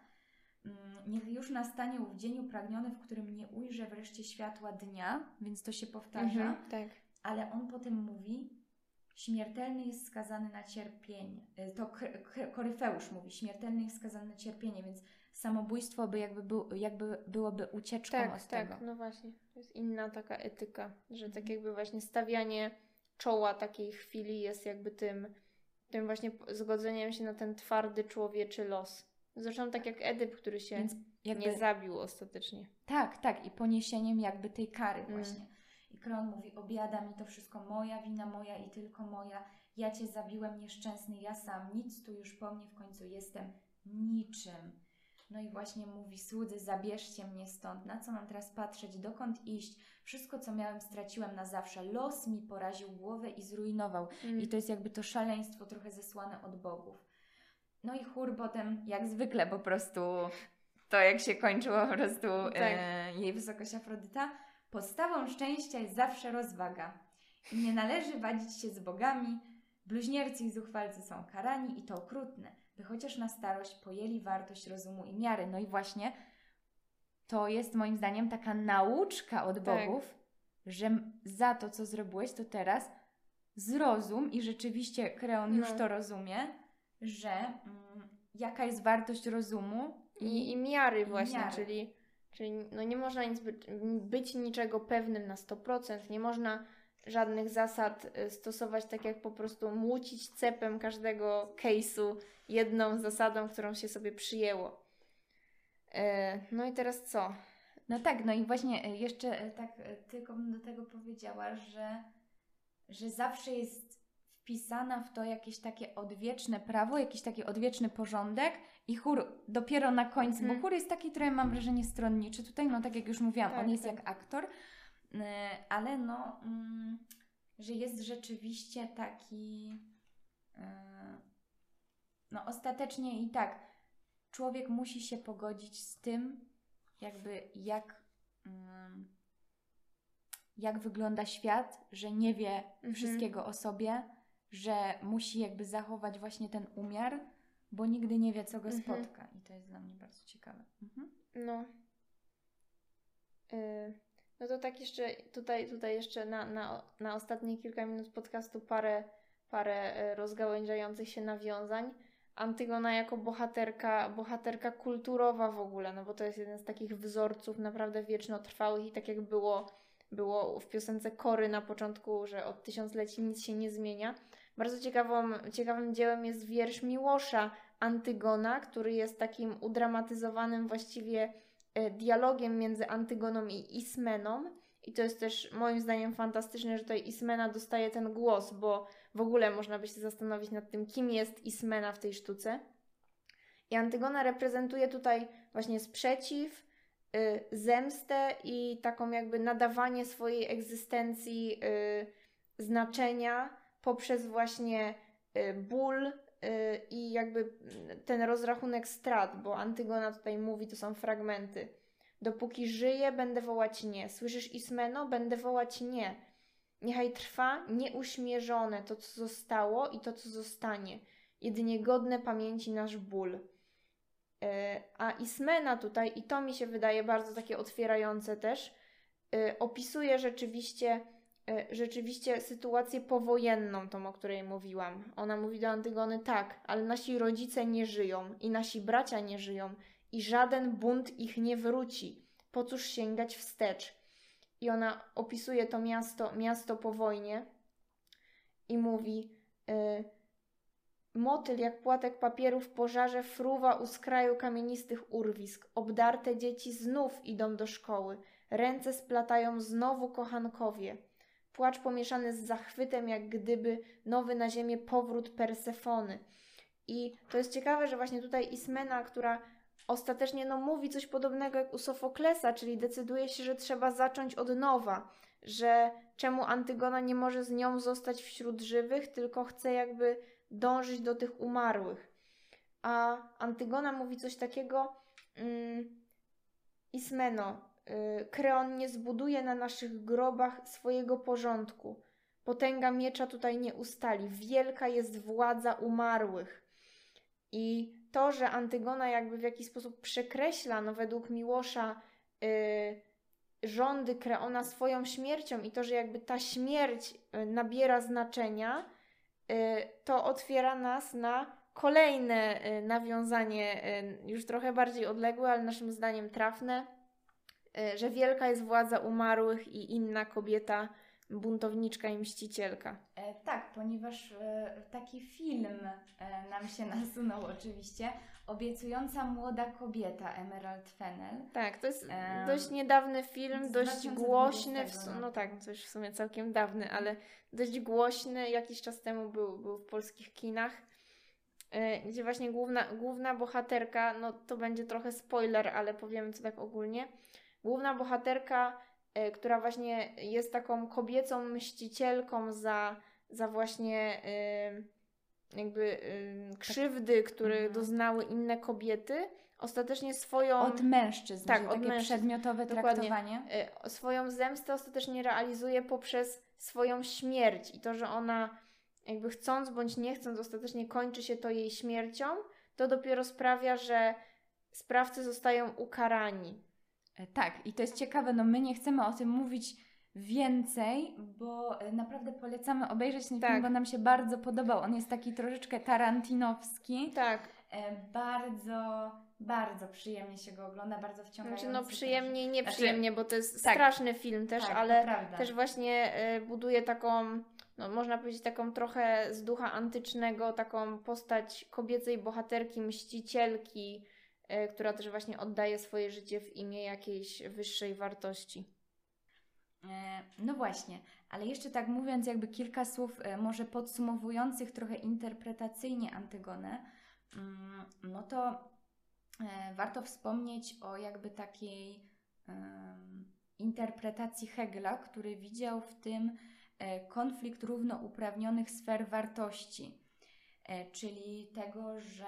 S1: Mm, Niech już nastanie ów dzień upragniony, w którym nie ujrzę wreszcie światła dnia, więc to się powtarza.
S2: Mhm. Tak.
S1: Ale on potem mówi, śmiertelny jest skazany na cierpienie. To Koryfeusz mówi, śmiertelny jest skazany na cierpienie, więc samobójstwo by jakby, był, jakby byłoby ucieczką
S2: Tak,
S1: od
S2: tak,
S1: tego.
S2: no właśnie. To jest inna taka etyka, że tak
S1: Mhm.
S2: jakby właśnie stawianie czoła takiej chwili jest jakby tym, tym właśnie zgodzeniem się na ten twardy człowieczy los. Zresztą tak jak Edyp, który się
S1: jakby,
S2: nie zabił ostatecznie.
S1: tak, tak, i poniesieniem jakby tej kary
S2: Mm.
S1: właśnie. I Kreon mówi, obiada mi to wszystko moja wina, moja i tylko moja. Ja cię zabiłem nieszczęsny, ja sam, nic tu już po mnie w końcu jestem niczym. No i właśnie mówi, słudzy, zabierzcie mnie stąd. Na co mam teraz patrzeć? Dokąd iść? Wszystko, co miałem, straciłem na zawsze. Los mi poraził głowę i zrujnował.
S2: Mm.
S1: I to jest jakby to szaleństwo trochę zesłane od bogów. No i chór potem, jak zwykle po prostu, to jak się kończyło po prostu
S2: Tak.
S1: e, jej wysokość Afrodyta, podstawą szczęścia jest zawsze rozwaga. I nie należy wadzić się z bogami, bluźniercy i zuchwalcy są karani i to okrutne, by chociaż na starość pojęli wartość rozumu i miary. No i właśnie to jest moim zdaniem taka nauczka od
S2: Tak.
S1: bogów, że za to, co zrobiłeś, to teraz zrozum i rzeczywiście Kreon już
S2: No.
S1: to rozumie, że mm, jaka jest wartość rozumu
S2: I, I miary właśnie,
S1: miary.
S2: czyli, czyli no nie można nic być, być niczego pewnym na 100%, nie można żadnych zasad y, stosować tak jak po prostu młócić cepem każdego case'u jedną zasadą, którą się sobie przyjęło. E, no i teraz co?
S1: No tak, no i właśnie e, jeszcze e, tak tylko bym do tego powiedziała, że, że zawsze jest wpisana w to jakieś takie odwieczne prawo, jakiś taki odwieczny porządek i chór dopiero na końcu,
S2: Mhm.
S1: bo chór jest taki trochę mam wrażenie stronniczy tutaj, no tak jak już mówiłam,
S2: Tak,
S1: on jest
S2: tak.
S1: jak aktor, ale no, mm, że jest rzeczywiście taki e, no ostatecznie i tak człowiek musi się pogodzić z tym, jakby jak, mm, jak wygląda świat, że nie wie
S2: Mhm.
S1: wszystkiego o sobie, że musi jakby zachować właśnie ten umiar, bo nigdy nie wie, co go
S2: Mhm.
S1: spotka. I to jest dla mnie bardzo ciekawe. Mhm.
S2: No. Y, No to tak jeszcze tutaj, tutaj jeszcze na, na, na ostatnie kilka minut podcastu parę, parę e, rozgałęziających się nawiązań. Antygona jako bohaterka, bohaterka kulturowa w ogóle, no bo to jest jeden z takich wzorców naprawdę wiecznotrwałych i tak jak było, było w piosence Kory na początku, że od tysiącleci nic się nie zmienia. Bardzo ciekawą, ciekawym dziełem jest wiersz Miłosza Antygona, który jest takim udramatyzowanym właściwie dialogiem między Antygoną i Ismeną. I to jest też moim zdaniem fantastyczne, że tutaj Ismena dostaje ten głos, bo w ogóle można by się zastanowić nad tym, kim jest Ismena w tej sztuce. I Antygona reprezentuje tutaj właśnie sprzeciw, y, zemstę i taką jakby nadawanie swojej egzystencji y, znaczenia poprzez właśnie y, ból i jakby ten rozrachunek strat, bo Antygona tutaj mówi, to są fragmenty. Dopóki żyję, będę wołać nie. Słyszysz Ismeno? Będę wołać nie. Niechaj trwa nieuśmierzone to, co zostało i to, co zostanie. Jedynie godne pamięci nasz ból. E, A Ismena tutaj, i to mi się wydaje bardzo takie otwierające też, e, opisuje rzeczywiście, rzeczywiście sytuację powojenną, tą, o której mówiłam. Ona mówi do Antygony, tak, ale nasi rodzice nie żyją i nasi bracia nie żyją i żaden bunt ich nie wróci. Po cóż sięgać wstecz? I ona opisuje to miasto, miasto po wojnie i mówi: y, Motyl jak płatek papieru w pożarze fruwa u skraju kamienistych urwisk. Obdarte dzieci znów idą do szkoły. Ręce splatają znowu kochankowie. Płacz pomieszany z zachwytem, jak gdyby nowy na ziemię powrót Persefony. I to jest ciekawe, że właśnie tutaj Ismena, która ostatecznie no, mówi coś podobnego jak u Sofoklesa, czyli decyduje się, że trzeba zacząć od nowa, że czemu Antygona nie może z nią zostać wśród żywych, tylko chce jakby dążyć do tych umarłych. A Antygona mówi coś takiego, mm, Ismeno, Kreon nie zbuduje na naszych grobach swojego porządku. Potęga miecza tutaj nie ustali. Wielka jest władza umarłych. I to, że Antygona jakby w jakiś sposób przekreśla, no według Miłosza, y, rządy Kreona swoją śmiercią i to, że jakby ta śmierć y, nabiera znaczenia, y, to otwiera nas na kolejne y, nawiązanie, y, już trochę bardziej odległe, ale naszym zdaniem trafne, y, że wielka jest władza umarłych i inna kobieta buntowniczka i mścicielka.
S1: E, tak, ponieważ e, taki film e, nam się nasunął oczywiście. Obiecująca młoda kobieta Emerald Fennel.
S2: Tak, to jest
S1: Em,
S2: dość niedawny film, dość
S1: 2020,
S2: głośny, w,
S1: no.
S2: no tak, coś w sumie całkiem dawny, ale dość głośny, jakiś czas temu był, był w polskich kinach, e, gdzie właśnie główna, główna bohaterka, no to będzie trochę spoiler, ale powiemy to tak ogólnie, główna bohaterka, e, która właśnie jest taką kobiecą mścicielką za, za właśnie e, jakby e, krzywdy, które
S1: Mhm.
S2: doznały inne kobiety, ostatecznie swoją...
S1: Od mężczyzn,
S2: Tak, od
S1: takie
S2: mężczyzn.
S1: przedmiotowe
S2: Dokładnie.
S1: traktowanie.
S2: y, swoją zemstę ostatecznie realizuje poprzez swoją śmierć i to, że ona jakby chcąc bądź nie chcąc ostatecznie kończy się to jej śmiercią, to dopiero sprawia, że sprawcy zostają ukarani.
S1: E, Tak, i to jest ciekawe, no my nie chcemy o tym mówić więcej, bo e, naprawdę polecamy obejrzeć ten
S2: Tak.
S1: film, bo nam się bardzo podobał. On jest taki troszeczkę tarantinowski.
S2: Tak,
S1: E, bardzo, bardzo przyjemnie się go ogląda, bardzo wciągający.
S2: znaczy no przyjemnie i nieprzyjemnie, bo to jest
S1: tak.
S2: straszny film też,
S1: tak,
S2: ale też właśnie y, buduje taką, no można powiedzieć taką trochę z ducha antycznego, taką postać kobiecej bohaterki, mścicielki, która też właśnie oddaje swoje życie w imię jakiejś wyższej wartości.
S1: E, No właśnie, ale jeszcze tak mówiąc, jakby kilka słów e, może podsumowujących trochę interpretacyjnie Antygonę, mm, no to e, warto wspomnieć o jakby takiej interpretacji Hegla, który widział w tym e, konflikt równouprawnionych sfer wartości, e, czyli tego, że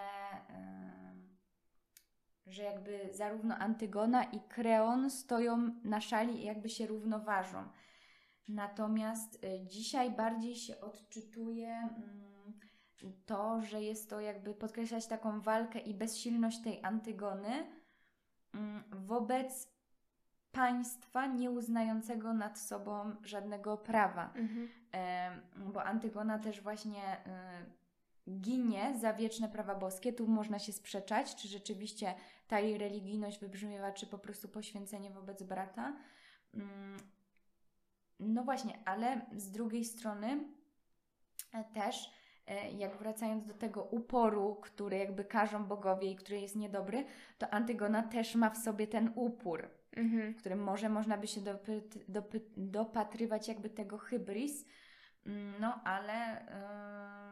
S1: że jakby zarówno Antygona i Kreon stoją na szali i jakby się równoważą. Natomiast y, dzisiaj bardziej się odczytuje mm, to, że jest to jakby podkreślać taką walkę i bezsilność tej Antygony mm, wobec państwa nieuznającego nad sobą żadnego prawa. Em, bo Antygona też właśnie y, ginie za wieczne prawa boskie. Tu można się sprzeczać, czy rzeczywiście ta jej religijność wybrzmiewa, czy po prostu poświęcenie wobec brata. Mm, No właśnie, ale z drugiej strony e, też, e, jak wracając do tego uporu, który jakby każą bogowie i który jest niedobry, to Antygona też ma w sobie ten upór
S2: Mhm.
S1: w którym może można by się dopyt, dopyt, dopatrywać jakby tego hybris, no ale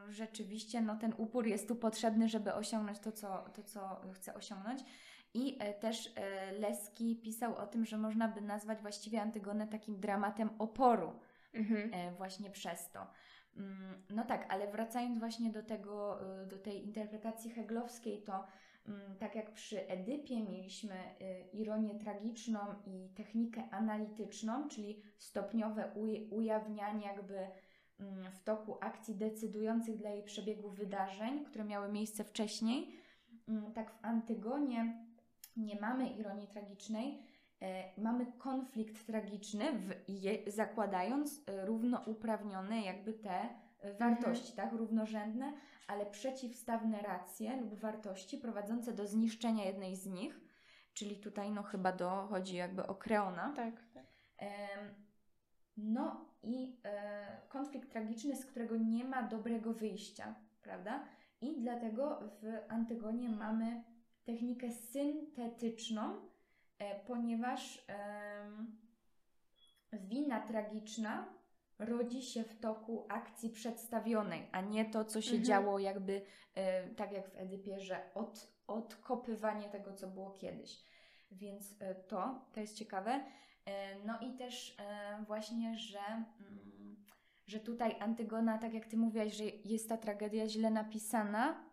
S1: y, rzeczywiście no, ten upór jest tu potrzebny, żeby osiągnąć to, co, to, co chce osiągnąć. I e, też e, Leski pisał o tym, że można by nazwać właściwie Antygonę takim dramatem oporu
S2: Mhm.
S1: e, właśnie przez to. Mm, No tak, ale wracając właśnie do tego, y, do tej interpretacji heglowskiej, to mm, tak jak przy Edypie mieliśmy y, ironię tragiczną i technikę analityczną, czyli stopniowe uj- ujawnianie jakby mm, w toku akcji decydujących dla jej przebiegu wydarzeń, które miały miejsce wcześniej, mm, tak w Antygonie nie mamy ironii tragicznej, e, mamy konflikt tragiczny, w, je, zakładając e, równouprawnione jakby te e, wartości, tak, równorzędne, ale przeciwstawne racje lub wartości prowadzące do zniszczenia jednej z nich, czyli tutaj no chyba do, chodzi jakby o Kreona.
S2: Tak, tak.
S1: No i e, konflikt tragiczny, z którego nie ma dobrego wyjścia, prawda? I dlatego w Antygonie mamy technikę syntetyczną, e, ponieważ wina tragiczna rodzi się w toku akcji przedstawionej, a nie to, co się
S2: Mhm.
S1: działo jakby e, tak jak w Edypie, że od, odkopywanie tego, co było kiedyś. Więc e, to, to jest ciekawe. E, No i też e, właśnie, że, mm, że tutaj Antygona, tak jak Ty mówiłaś, że jest ta tragedia źle napisana,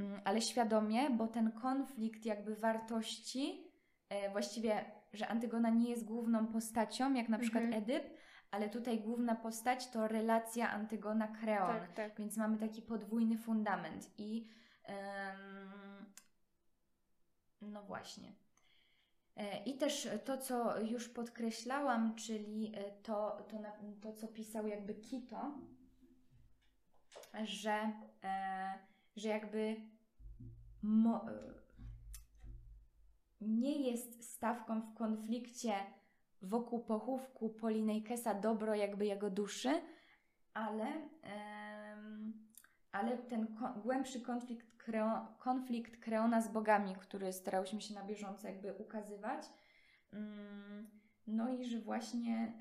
S1: mm, ale świadomie, bo ten konflikt jakby wartości, e, właściwie, że Antygona nie jest główną postacią, jak na przykład
S2: Mhm.
S1: Edyp, ale tutaj główna postać to relacja Antygona-Kreon.
S2: Tak, tak.
S1: Więc mamy taki podwójny fundament i no właśnie. E, I też to, co już podkreślałam, czyli e, to, to, to co pisał jakby Kito, że, e, że jakby mo, nie jest stawką w konflikcie wokół pochówku Polinejkesa dobro jakby jego duszy, ale, ale ten głębszy konflikt, kreo- konflikt Kreona z bogami, który starałyśmy się na bieżąco jakby ukazywać. Mm, no i że właśnie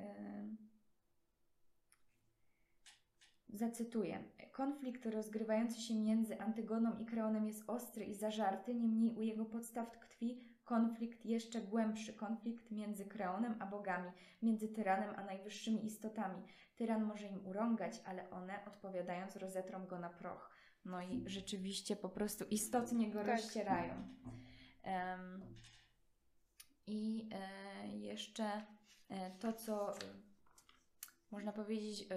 S1: Zacytuję. Konflikt rozgrywający się między Antygoną i Kreonem jest ostry i zażarty, niemniej u jego podstaw tkwi konflikt jeszcze głębszy, konflikt między Kreonem a bogami, między tyranem a najwyższymi istotami. Tyran może im urągać, ale one, odpowiadając, rozetrą go na proch. No i rzeczywiście po prostu istotnie go
S2: Tak.
S1: rozcierają. Em, I e, jeszcze e, to, co można powiedzieć,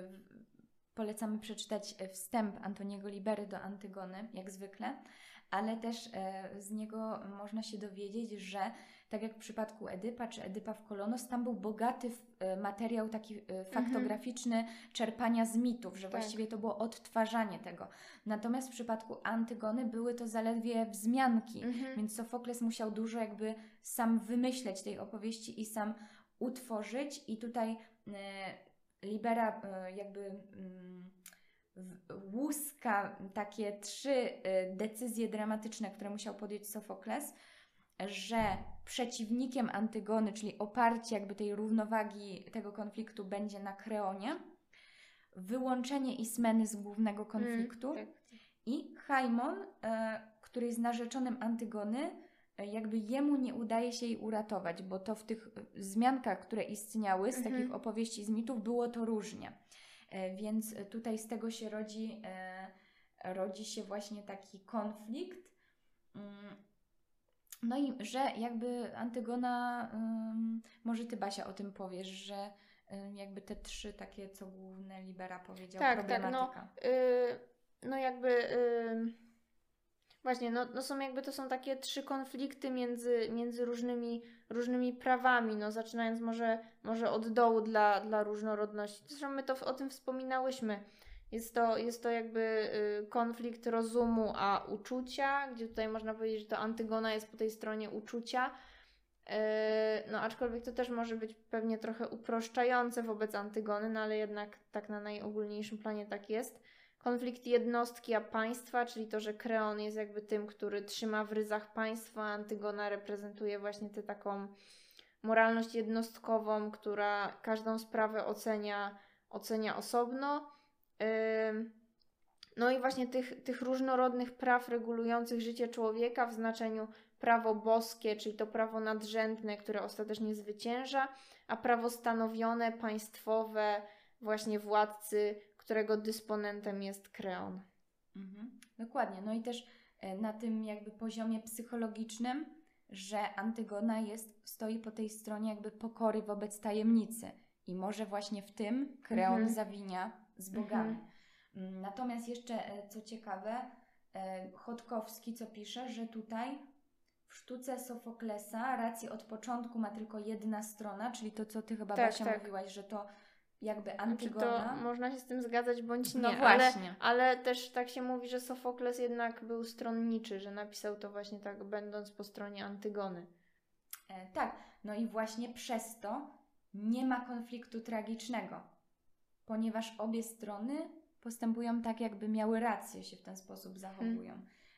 S1: polecamy przeczytać wstęp Antoniego Libery do Antygony, jak zwykle, ale też e, z niego można się dowiedzieć, że tak jak w przypadku Edypa czy Edypa w Kolonos, tam był bogaty e, materiał taki e, faktograficzny czerpania z mitów, że
S2: Tak.
S1: właściwie to było odtwarzanie tego. Natomiast w przypadku Antygony były to zaledwie wzmianki,
S2: Mhm.
S1: więc Sofokles musiał dużo jakby sam wymyśleć tej opowieści i sam utworzyć i tutaj Libera jakby mm, łuska takie trzy e, decyzje dramatyczne, które musiał podjąć Sofokles, że przeciwnikiem Antygony, czyli oparcie jakby tej równowagi tego konfliktu będzie na Kreonie, wyłączenie Ismeny z głównego konfliktu,
S2: Mm, tak.
S1: i Chaimon, e, który jest narzeczonym Antygony, e, jakby jemu nie udaje się jej uratować, bo to w tych zmiankach, które istniały z
S2: Mhm.
S1: takich opowieści z mitów, było to różnie. E, więc tutaj z tego się rodzi, e, rodzi się właśnie taki konflikt. Mm, No i że jakby Antygona, może ty Basia o tym powiesz, że jakby te trzy takie, co główne Libera powiedział,
S2: Tak, tak, no.
S1: problematyka.
S2: Y, no jakby y, właśnie, no, no są jakby to są takie trzy konflikty między, między różnymi, różnymi prawami, no zaczynając może, może od dołu dla, dla różnorodności. Zresztą my to o tym wspominałyśmy. Jest to, jest to jakby y, konflikt rozumu a uczucia, gdzie tutaj można powiedzieć, że to Antygona jest po tej stronie uczucia. Yy, No, aczkolwiek to też może być pewnie trochę uproszczające wobec Antygony, no ale jednak tak na najogólniejszym planie tak jest. Konflikt jednostki a państwa, czyli to, że Kreon jest jakby tym, który trzyma w ryzach państwa, Antygona reprezentuje właśnie tę taką moralność jednostkową, która każdą sprawę ocenia, ocenia osobno. No i właśnie tych, tych różnorodnych praw regulujących życie człowieka w znaczeniu prawo boskie, czyli to prawo nadrzędne, które ostatecznie zwycięża, a prawo stanowione, państwowe, właśnie władcy, którego dysponentem jest Kreon.
S1: Mhm. Dokładnie. No i też e, na tym jakby poziomie psychologicznym, że Antygona jest, stoi po tej stronie jakby pokory wobec tajemnicy i może właśnie w tym Kreon
S2: Mhm.
S1: zawinia z bogami.
S2: Mhm.
S1: Mm, Natomiast jeszcze, e, co ciekawe, e, Chodkowski co pisze, że tutaj w sztuce Sofoklesa rację od początku ma tylko jedna strona, czyli to, co ty chyba
S2: Tak,
S1: Basia
S2: tak.
S1: mówiłaś, że to jakby
S2: Czy to
S1: Antygona...
S2: można się z tym zgadzać bądź nie,
S1: no
S2: ale,
S1: właśnie.
S2: ale też tak się mówi, że Sofokles jednak był stronniczy, że napisał to właśnie tak, będąc po stronie Antygony.
S1: E, tak, no i właśnie przez to nie ma konfliktu tragicznego, ponieważ obie strony postępują tak, jakby miały rację, się w ten sposób zachowują.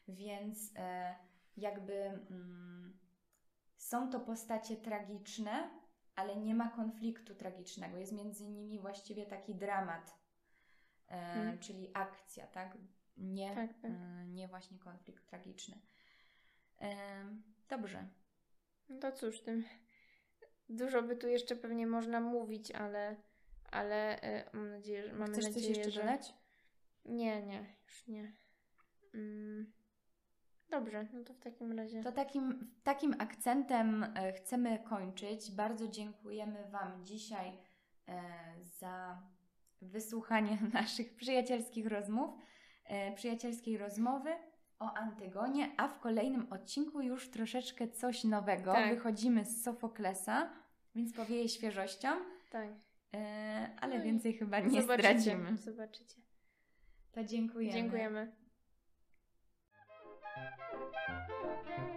S1: Więc e, jakby mm, są to postacie tragiczne, ale nie ma konfliktu tragicznego. Jest między nimi właściwie taki dramat,
S2: Mhm.
S1: czyli akcja, tak? Nie,
S2: Tak, tak.
S1: e, nie właśnie konflikt tragiczny. E, dobrze.
S2: No to cóż, tym dużo by tu jeszcze pewnie można mówić, ale, ale mam nadzieję, że mamy
S1: Chcesz coś
S2: nadzieję,
S1: jeszcze
S2: że...
S1: dodać?
S2: Nie, nie, już nie. Mm. Dobrze, no to w takim razie.
S1: To takim, takim akcentem e, chcemy kończyć. Bardzo dziękujemy Wam dzisiaj e, za wysłuchanie naszych przyjacielskich rozmów, e, przyjacielskiej rozmowy o Antygonie, a w kolejnym odcinku już troszeczkę coś nowego.
S2: Tak.
S1: Wychodzimy z Sofoklesa, więc powieje świeżością,
S2: Tak.
S1: ale
S2: No
S1: więcej chyba nie
S2: zobaczycie,
S1: zdradzimy.
S2: Zobaczycie.
S1: To dziękujemy.
S2: Dziękujemy. Thank you.